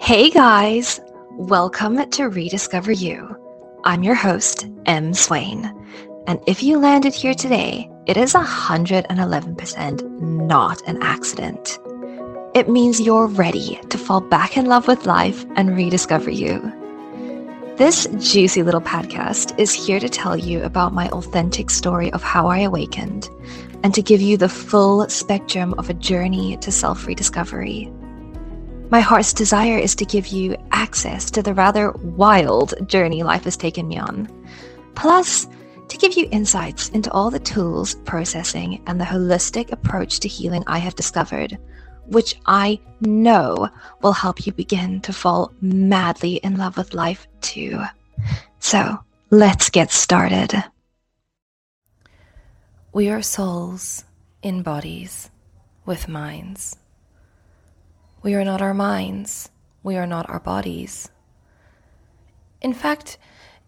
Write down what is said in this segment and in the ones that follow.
Hey guys, welcome to Rediscover You. I'm your host, M. Swain. And if you landed here today, it is 111% not an accident. It means you're ready to fall back in love with life and rediscover you. This juicy little podcast is here to tell you about my authentic story of how I awakened and to give you the full spectrum of a journey to self rediscovery. My heart's desire is to give you access to the rather wild journey life has taken me on. Plus, to give you insights into all the tools, processing, and the holistic approach to healing I have discovered which I know will help you begin to fall madly in love with life too. So let's get started. We are souls in bodies with minds. We are not our minds. We are not our bodies. In fact,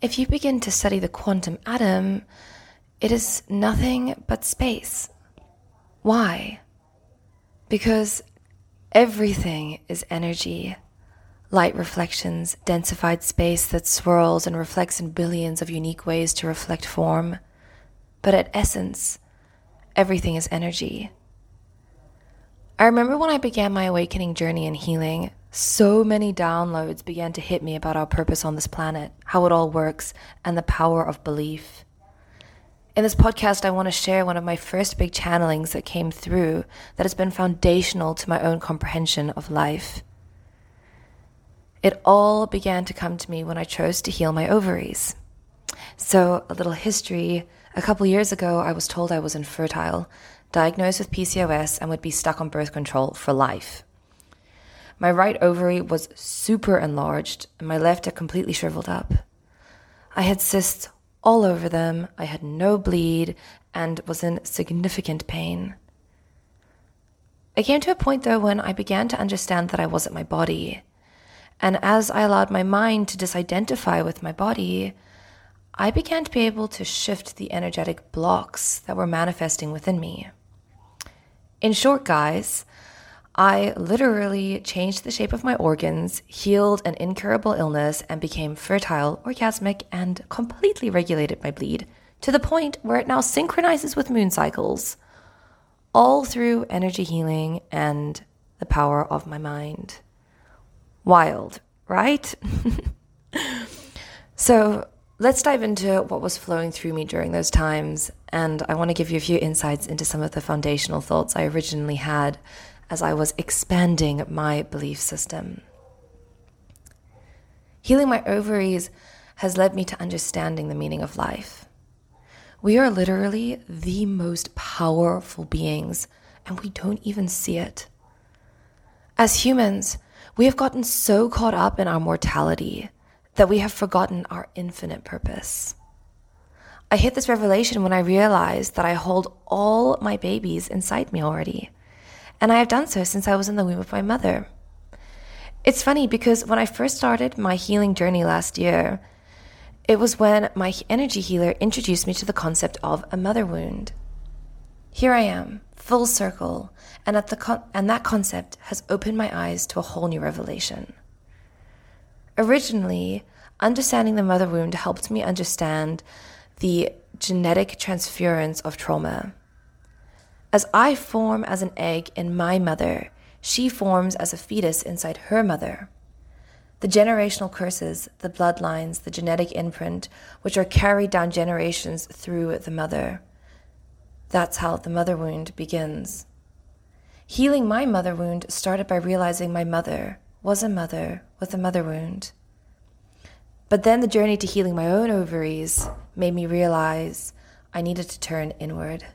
if you begin to study the quantum atom, it is nothing but space. Why? Because Everything is energy. Light reflections, densified space that swirls and reflects in billions of unique ways to reflect form. But at essence, everything is energy. I remember when I began my awakening journey in healing, so many downloads began to hit me about our purpose on this planet, how it all works, and the power of belief. In this podcast, I want to share one of my first big channelings that came through that has been foundational to my own comprehension of life. It all began to come to me when I chose to heal my ovaries. So, a little history. A couple years ago, I was told I was infertile, diagnosed with PCOS, and would be stuck on birth control for life. My right ovary was super enlarged, and my left had completely shriveled up. I had cysts all over them. I had no bleed and was in significant pain. I came to a point, though, when I began to understand that I wasn't my body. And as I allowed my mind to disidentify with my body, I began to be able to shift the energetic blocks that were manifesting within me. In short, guys, I literally changed the shape of my organs, healed an incurable illness, and became fertile, orgasmic, and completely regulated my bleed to the point where it now synchronizes with moon cycles, all through energy healing and the power of my mind. Wild, right? so let's dive into what was flowing through me during those times. And I want to give you a few insights into some of the foundational thoughts I originally had as I was expanding my belief system. Healing my ovaries has led me to understanding the meaning of life. We are literally the most powerful beings, and we don't even see it. As humans, we have gotten so caught up in our mortality that we have forgotten our infinite purpose. I hit this revelation when I realized that I hold all my babies inside me already and I have done so since I was in the womb of my mother. It's funny because when I first started my healing journey last year, it was when my energy healer introduced me to the concept of a mother wound. Here I am, full circle, and, at the con- and that concept has opened my eyes to a whole new revelation. Originally, understanding the mother wound helped me understand the genetic transference of trauma. As I form as an egg in my mother, she forms as a fetus inside her mother. The generational curses, the bloodlines, the genetic imprint, which are carried down generations through the mother. That's how the mother wound begins. Healing my mother wound started by realizing my mother was a mother with a mother wound. But then the journey to healing my own ovaries made me realize I needed to turn inward.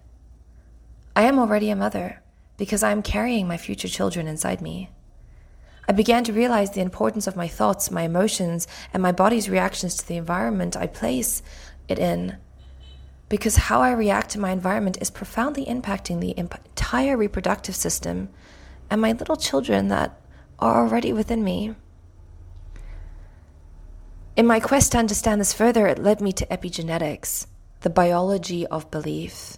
I am already a mother because I am carrying my future children inside me. I began to realize the importance of my thoughts, my emotions, and my body's reactions to the environment I place it in. Because how I react to my environment is profoundly impacting the entire reproductive system and my little children that are already within me. In my quest to understand this further, it led me to epigenetics, the biology of belief.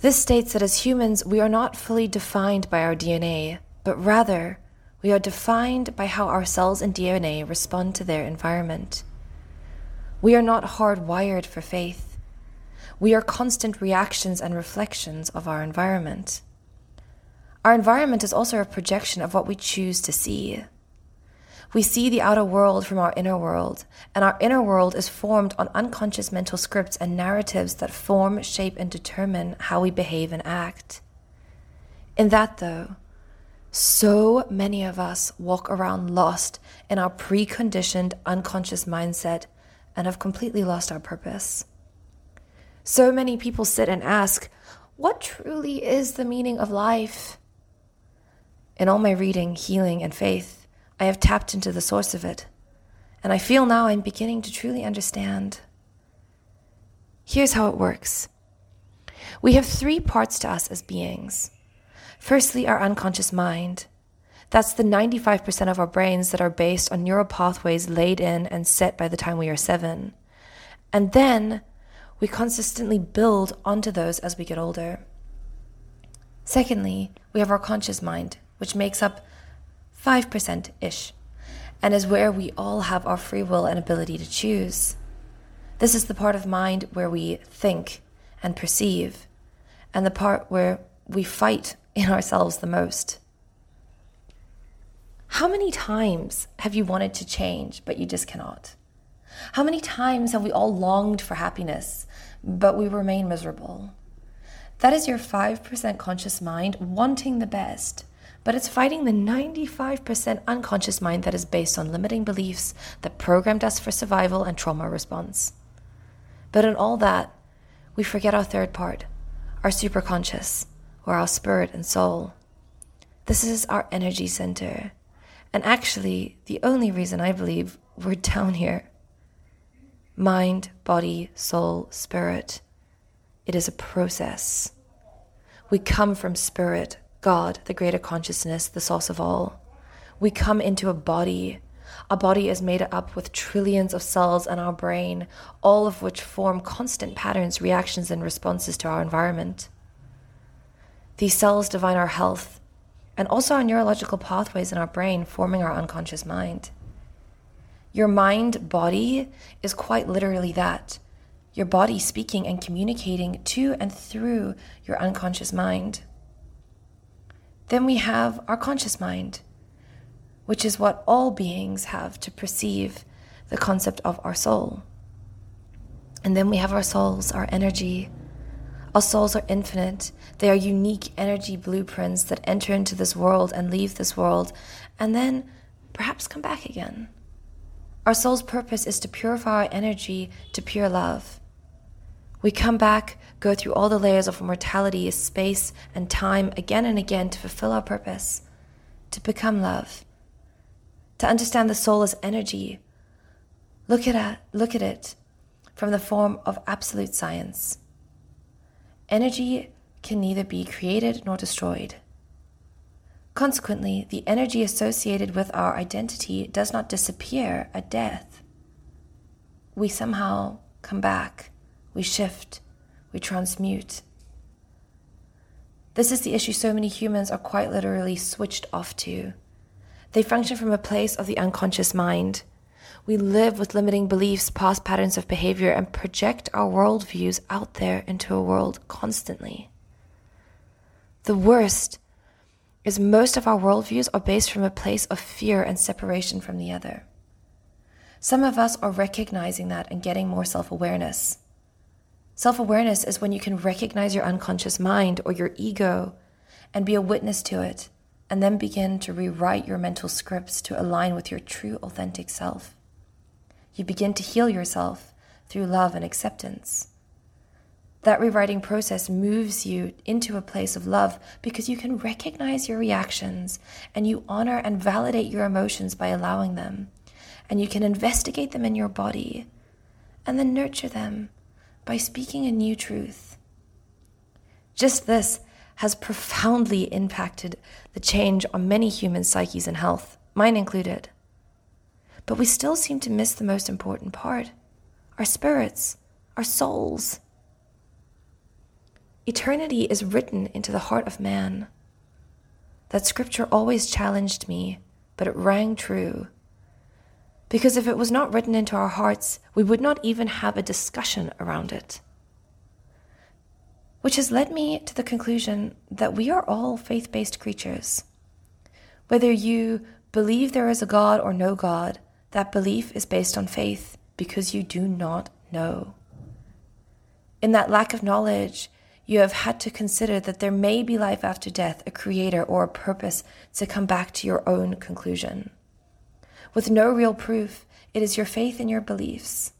This states that as humans, we are not fully defined by our DNA, but rather, We are defined by how our cells and DNA respond to their environment. We are not hardwired for faith. We are constant reactions and reflections of our environment. Our environment is also a projection of what we choose to see. We see the outer world from our inner world, and our inner world is formed on unconscious mental scripts and narratives that form, shape, and determine how we behave and act. In that, though, so many of us walk around lost in our preconditioned unconscious mindset and have completely lost our purpose. So many people sit and ask, What truly is the meaning of life? In all my reading, healing, and faith, I have tapped into the source of it, and I feel now I'm beginning to truly understand. Here's how it works we have three parts to us as beings. Firstly, our unconscious mind. That's the 95% of our brains that are based on neural pathways laid in and set by the time we are seven. And then we consistently build onto those as we get older. Secondly, we have our conscious mind, which makes up 5% ish, and is where we all have our free will and ability to choose. This is the part of mind where we think and perceive, and the part where we fight in ourselves the most. How many times have you wanted to change, but you just cannot? How many times have we all longed for happiness, but we remain miserable? That is your 5% conscious mind wanting the best, but it's fighting the 95% unconscious mind that is based on limiting beliefs that programmed us for survival and trauma response. But in all that, we forget our third part, our superconscious, or our spirit and soul. This is our energy center, and actually, the only reason I believe we're down here. Mind, body, soul, spirit. It is a process. We come from spirit, God, the greater consciousness, the source of all. We come into a body. A body is made up with trillions of cells in our brain, all of which form constant patterns, reactions, and responses to our environment. These cells define our health and also our neurological pathways in our brain, forming our unconscious mind. Your mind body is quite literally that your body speaking and communicating to and through your unconscious mind. Then we have our conscious mind, which is what all beings have to perceive the concept of our soul. And then we have our souls, our energy. Our souls are infinite. They are unique energy blueprints that enter into this world and leave this world, and then perhaps come back again. Our soul's purpose is to purify our energy to pure love. We come back, go through all the layers of mortality, space, and time again and again to fulfill our purpose, to become love, to understand the soul as energy. Look at it, look at it from the form of absolute science. Energy can neither be created nor destroyed. Consequently, the energy associated with our identity does not disappear at death. We somehow come back we shift, we transmute. This is the issue so many humans are quite literally switched off to. They function from a place of the unconscious mind. We live with limiting beliefs, past patterns of behavior, and project our worldviews out there into a world constantly. The worst is most of our worldviews are based from a place of fear and separation from the other. Some of us are recognizing that and getting more self awareness. Self awareness is when you can recognize your unconscious mind or your ego and be a witness to it, and then begin to rewrite your mental scripts to align with your true, authentic self. You begin to heal yourself through love and acceptance. That rewriting process moves you into a place of love because you can recognize your reactions and you honor and validate your emotions by allowing them. And you can investigate them in your body and then nurture them by speaking a new truth. Just this has profoundly impacted the change on many human psyches and health, mine included. But we still seem to miss the most important part our spirits, our souls. Eternity is written into the heart of man. That scripture always challenged me but it rang true. Because if it was not written into our hearts, we would not even have a discussion around it. Which has led me to the conclusion that we are all faith based creatures. Whether you believe there is a God or no God, that belief is based on faith because you do not know. In that lack of knowledge, you have had to consider that there may be life after death, a creator, or a purpose to come back to your own conclusion. With no real proof, it is your faith in your beliefs.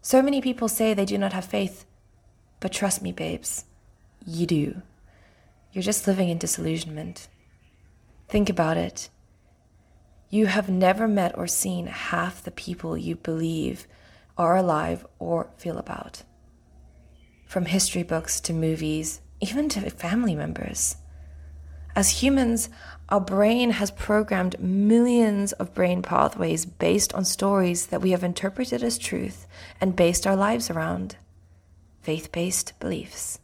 So many people say they do not have faith, but trust me, babes, you do. You're just living in disillusionment. Think about it. You have never met or seen half the people you believe are alive or feel about from history books to movies, even to family members. As humans, our brain has programmed millions of brain pathways based on stories that we have interpreted as truth and based our lives around faith based beliefs.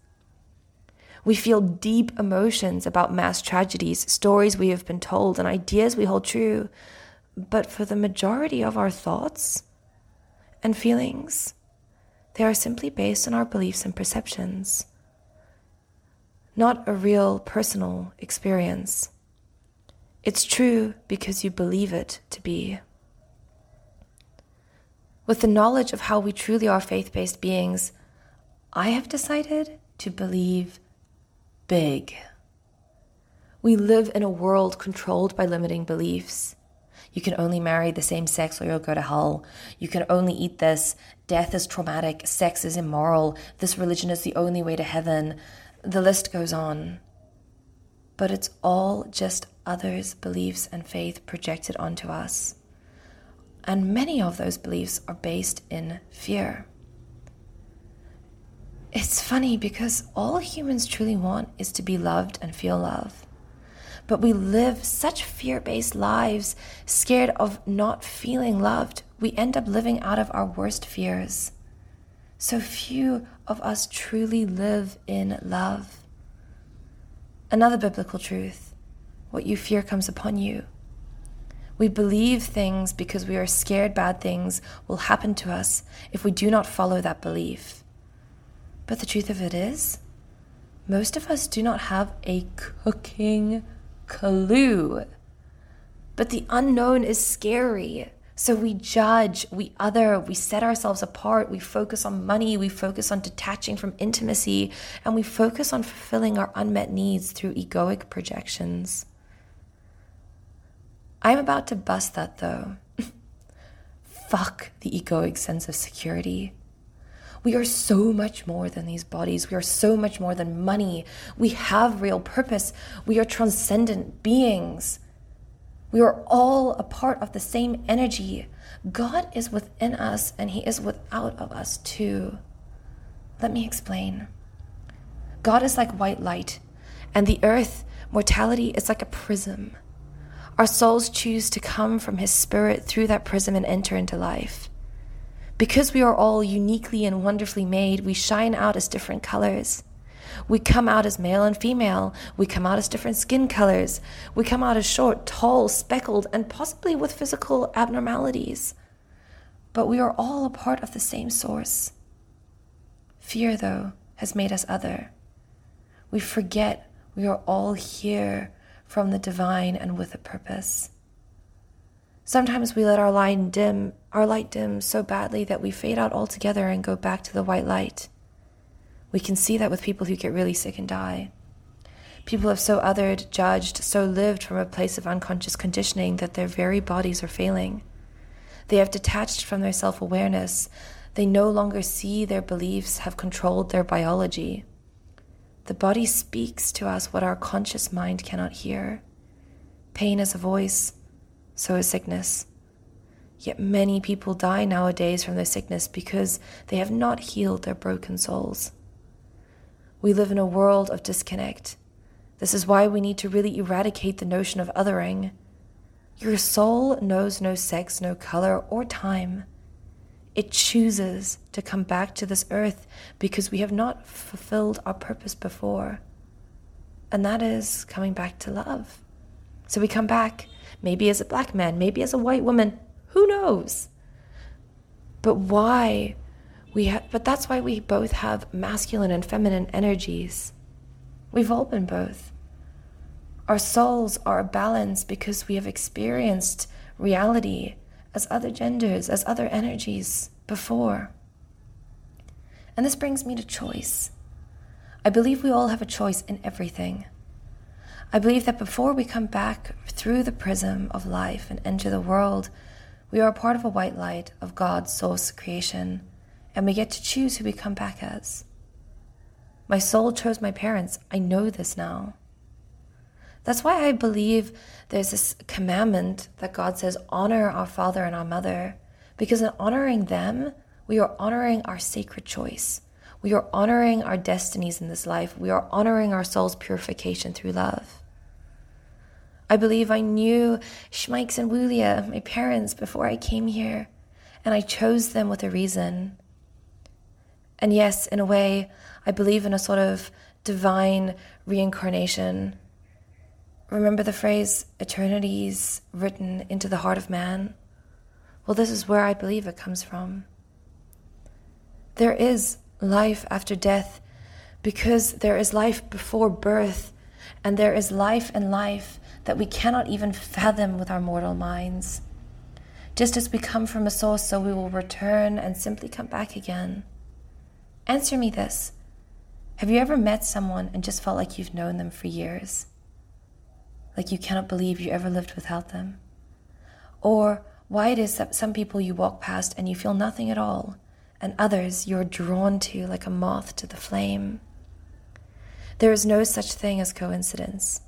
We feel deep emotions about mass tragedies, stories we have been told, and ideas we hold true. But for the majority of our thoughts and feelings, they are simply based on our beliefs and perceptions, not a real personal experience. It's true because you believe it to be. With the knowledge of how we truly are faith based beings, I have decided to believe big. We live in a world controlled by limiting beliefs. You can only marry the same sex or you'll go to hell. You can only eat this. Death is traumatic. Sex is immoral. This religion is the only way to heaven. The list goes on. But it's all just others' beliefs and faith projected onto us. And many of those beliefs are based in fear. It's funny because all humans truly want is to be loved and feel love but we live such fear based lives, scared of not feeling loved. We end up living out of our worst fears. So few of us truly live in love. Another biblical truth what you fear comes upon you. We believe things because we are scared bad things will happen to us if we do not follow that belief. But the truth of it is, most of us do not have a cooking clue. But the unknown is scary. So we judge, we other, we set ourselves apart, we focus on money, we focus on detaching from intimacy, and we focus on fulfilling our unmet needs through egoic projections. I'm about to bust that though. Fuck the egoic sense of security. We are so much more than these bodies. We are so much more than money. We have real purpose. We are transcendent beings. We are all a part of the same energy. God is within us and He is without of us too. Let me explain. God is like white light, and the earth, mortality, is like a prism. Our souls choose to come from His Spirit through that prism and enter into life. Because we are all uniquely and wonderfully made, we shine out as different colors. We come out as male and female. We come out as different skin colors. We come out as short, tall, speckled, and possibly with physical abnormalities. But we are all a part of the same source. Fear, though, has made us other. We forget we are all here from the divine and with a purpose. Sometimes we let our light dim, our light dim so badly that we fade out altogether and go back to the white light. We can see that with people who get really sick and die. People have so othered, judged, so lived from a place of unconscious conditioning that their very bodies are failing. They have detached from their self awareness. They no longer see their beliefs have controlled their biology. The body speaks to us what our conscious mind cannot hear. Pain is a voice, so is sickness. Yet many people die nowadays from their sickness because they have not healed their broken souls. We live in a world of disconnect. This is why we need to really eradicate the notion of othering. Your soul knows no sex, no color, or time. It chooses to come back to this earth because we have not fulfilled our purpose before. And that is coming back to love. So we come back maybe as a black man, maybe as a white woman. Who knows? But why we ha- but that's why we both have masculine and feminine energies. We've all been both. Our souls are a balance because we have experienced reality as other genders, as other energies before. And this brings me to choice. I believe we all have a choice in everything. I believe that before we come back through the prism of life and enter the world, we are a part of a white light of God's source creation, and we get to choose who we come back as. My soul chose my parents. I know this now. That's why I believe there's this commandment that God says, honor our father and our mother, because in honoring them, we are honoring our sacred choice. We are honoring our destinies in this life. We are honoring our soul's purification through love. I believe I knew Schmikes and Wulia, my parents, before I came here, and I chose them with a reason. And yes, in a way, I believe in a sort of divine reincarnation. Remember the phrase, eternities written into the heart of man? Well, this is where I believe it comes from. There is life after death because there is life before birth, and there is life in life that we cannot even fathom with our mortal minds. Just as we come from a source, so we will return and simply come back again. Answer me this Have you ever met someone and just felt like you've known them for years? Like you cannot believe you ever lived without them? Or why it is that some people you walk past and you feel nothing at all, and others you're drawn to like a moth to the flame? There is no such thing as coincidence.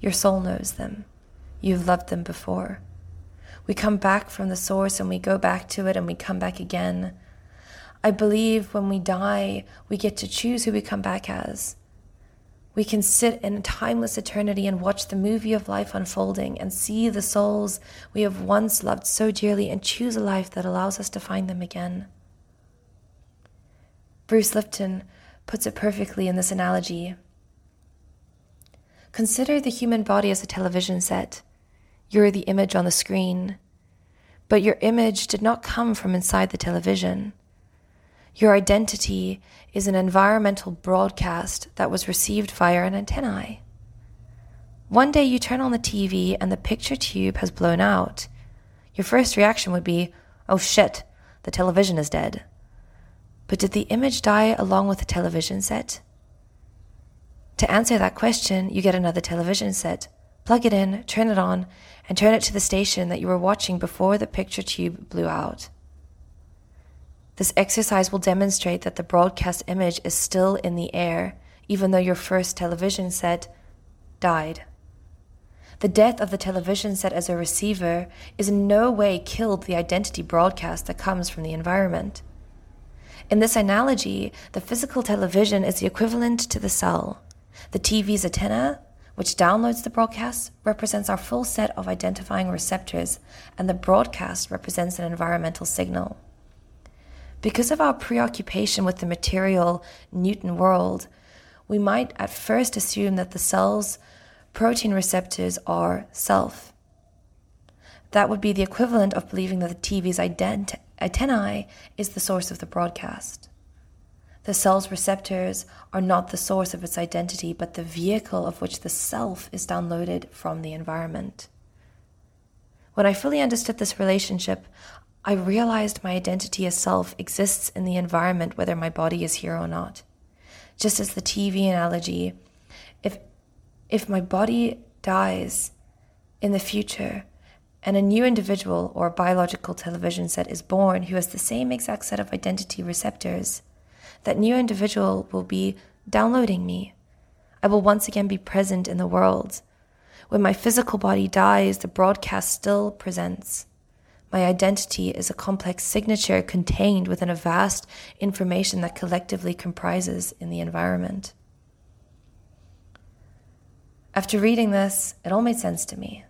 Your soul knows them. You've loved them before. We come back from the source and we go back to it and we come back again. I believe when we die, we get to choose who we come back as. We can sit in timeless eternity and watch the movie of life unfolding and see the souls we have once loved so dearly and choose a life that allows us to find them again. Bruce Lipton puts it perfectly in this analogy. Consider the human body as a television set. You're the image on the screen. But your image did not come from inside the television. Your identity is an environmental broadcast that was received via an antennae. One day you turn on the TV and the picture tube has blown out. Your first reaction would be, oh shit, the television is dead. But did the image die along with the television set? To answer that question, you get another television set, plug it in, turn it on, and turn it to the station that you were watching before the picture tube blew out. This exercise will demonstrate that the broadcast image is still in the air, even though your first television set died. The death of the television set as a receiver is in no way killed the identity broadcast that comes from the environment. In this analogy, the physical television is the equivalent to the cell. The TV's antenna, which downloads the broadcast, represents our full set of identifying receptors, and the broadcast represents an environmental signal. Because of our preoccupation with the material Newton world, we might at first assume that the cell's protein receptors are self. That would be the equivalent of believing that the TV's ident- antennae is the source of the broadcast. The cell's receptors are not the source of its identity, but the vehicle of which the self is downloaded from the environment. When I fully understood this relationship, I realized my identity as self exists in the environment whether my body is here or not. Just as the TV analogy, if if my body dies in the future and a new individual or biological television set is born who has the same exact set of identity receptors, that new individual will be downloading me. I will once again be present in the world. When my physical body dies, the broadcast still presents. My identity is a complex signature contained within a vast information that collectively comprises in the environment. After reading this, it all made sense to me.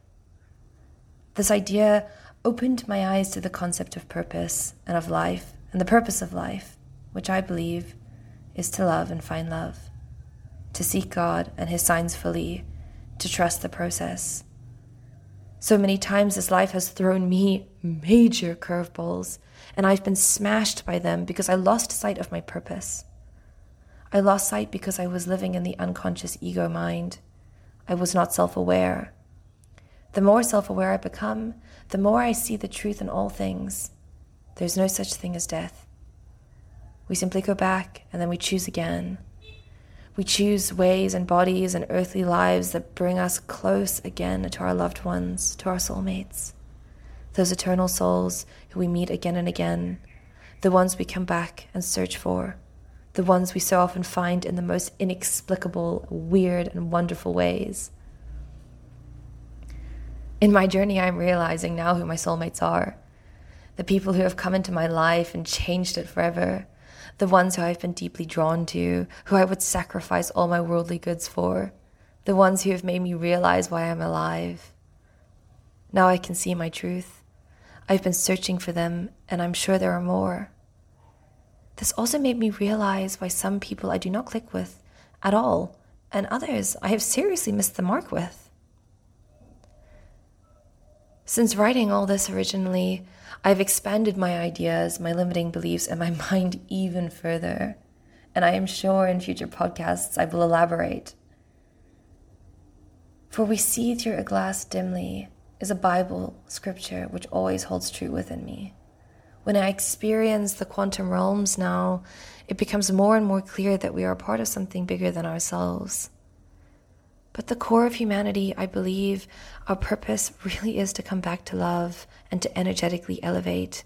This idea opened my eyes to the concept of purpose and of life and the purpose of life which I believe is to love and find love, to seek God and His signs fully, to trust the process. So many times this life has thrown me major curveballs, and I've been smashed by them because I lost sight of my purpose. I lost sight because I was living in the unconscious ego mind. I was not self aware. The more self aware I become, the more I see the truth in all things. There's no such thing as death. We simply go back and then we choose again. We choose ways and bodies and earthly lives that bring us close again to our loved ones, to our soulmates, those eternal souls who we meet again and again, the ones we come back and search for, the ones we so often find in the most inexplicable, weird, and wonderful ways. In my journey, I'm realizing now who my soulmates are the people who have come into my life and changed it forever, the ones who I've been deeply drawn to, who I would sacrifice all my worldly goods for, the ones who have made me realize why I'm alive. Now I can see my truth. I've been searching for them, and I'm sure there are more. This also made me realize why some people I do not click with at all, and others I have seriously missed the mark with. Since writing all this originally, I've expanded my ideas, my limiting beliefs, and my mind even further. And I am sure in future podcasts I will elaborate. For we see through a glass dimly is a Bible scripture which always holds true within me. When I experience the quantum realms now, it becomes more and more clear that we are part of something bigger than ourselves. But the core of humanity, I believe, our purpose really is to come back to love and to energetically elevate.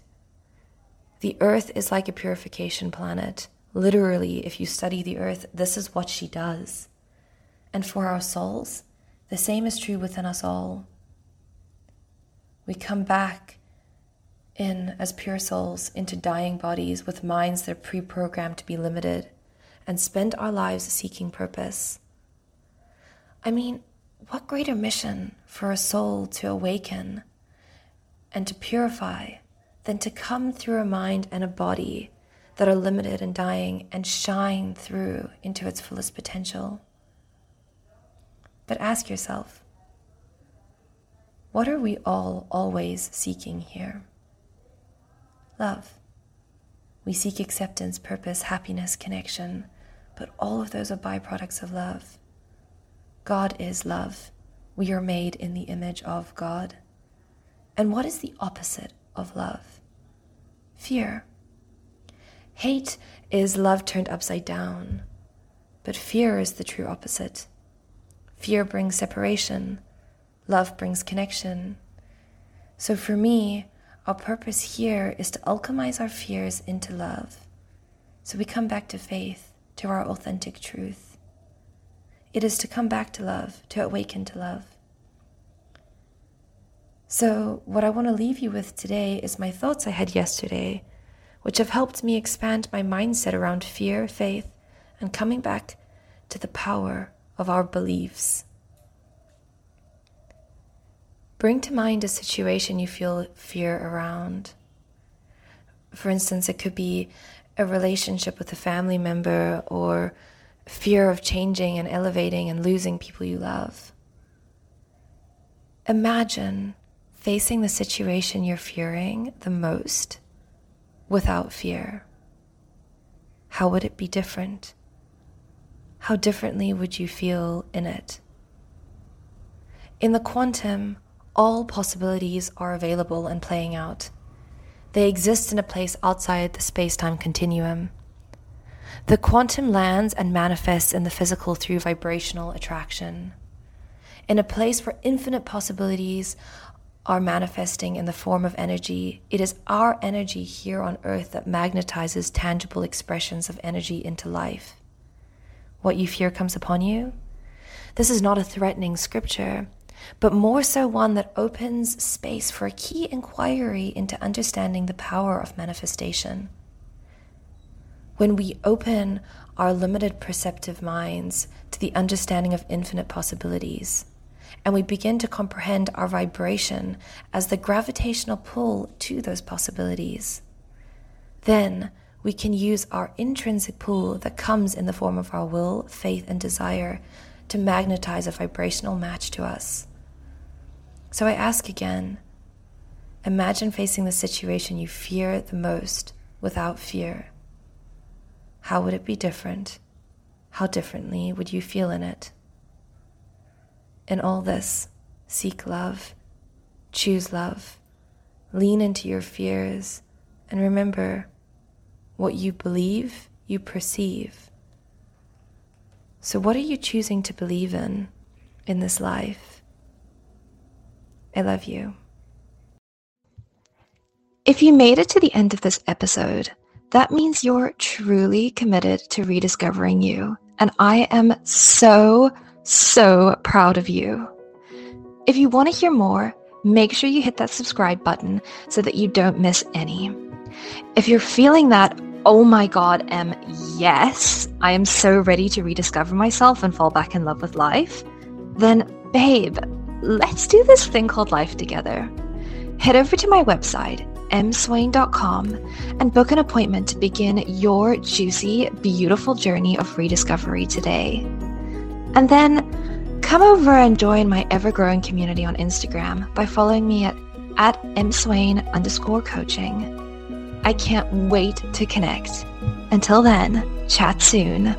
The earth is like a purification planet. Literally, if you study the earth, this is what she does. And for our souls, the same is true within us all. We come back in as pure souls into dying bodies with minds that are pre programmed to be limited and spend our lives seeking purpose. I mean, what greater mission for a soul to awaken and to purify than to come through a mind and a body that are limited and dying and shine through into its fullest potential? But ask yourself what are we all always seeking here? Love. We seek acceptance, purpose, happiness, connection, but all of those are byproducts of love. God is love. We are made in the image of God. And what is the opposite of love? Fear. Hate is love turned upside down, but fear is the true opposite. Fear brings separation, love brings connection. So for me, our purpose here is to alchemize our fears into love. So we come back to faith, to our authentic truth. It is to come back to love, to awaken to love. So, what I want to leave you with today is my thoughts I had yesterday, which have helped me expand my mindset around fear, faith, and coming back to the power of our beliefs. Bring to mind a situation you feel fear around. For instance, it could be a relationship with a family member or fear of changing and elevating and losing people you love. Imagine facing the situation you're fearing the most without fear. How would it be different? How differently would you feel in it? In the quantum, all possibilities are available and playing out. They exist in a place outside the space time continuum. The quantum lands and manifests in the physical through vibrational attraction. In a place where infinite possibilities are manifesting in the form of energy, it is our energy here on earth that magnetizes tangible expressions of energy into life. What you fear comes upon you? This is not a threatening scripture, but more so one that opens space for a key inquiry into understanding the power of manifestation. When we open our limited perceptive minds to the understanding of infinite possibilities, and we begin to comprehend our vibration as the gravitational pull to those possibilities, then we can use our intrinsic pull that comes in the form of our will, faith, and desire to magnetize a vibrational match to us. So I ask again imagine facing the situation you fear the most without fear. How would it be different? How differently would you feel in it? In all this, seek love, choose love, lean into your fears, and remember what you believe, you perceive. So, what are you choosing to believe in in this life? I love you. If you made it to the end of this episode, that means you're truly committed to rediscovering you. And I am so, so proud of you. If you want to hear more, make sure you hit that subscribe button so that you don't miss any. If you're feeling that, oh my god, M, yes, I am so ready to rediscover myself and fall back in love with life, then, babe, let's do this thing called life together. Head over to my website, mswain.com, and book an appointment to begin your juicy, beautiful journey of rediscovery today. And then come over and join my ever growing community on Instagram by following me at, at mswain underscore coaching. I can't wait to connect. Until then, chat soon.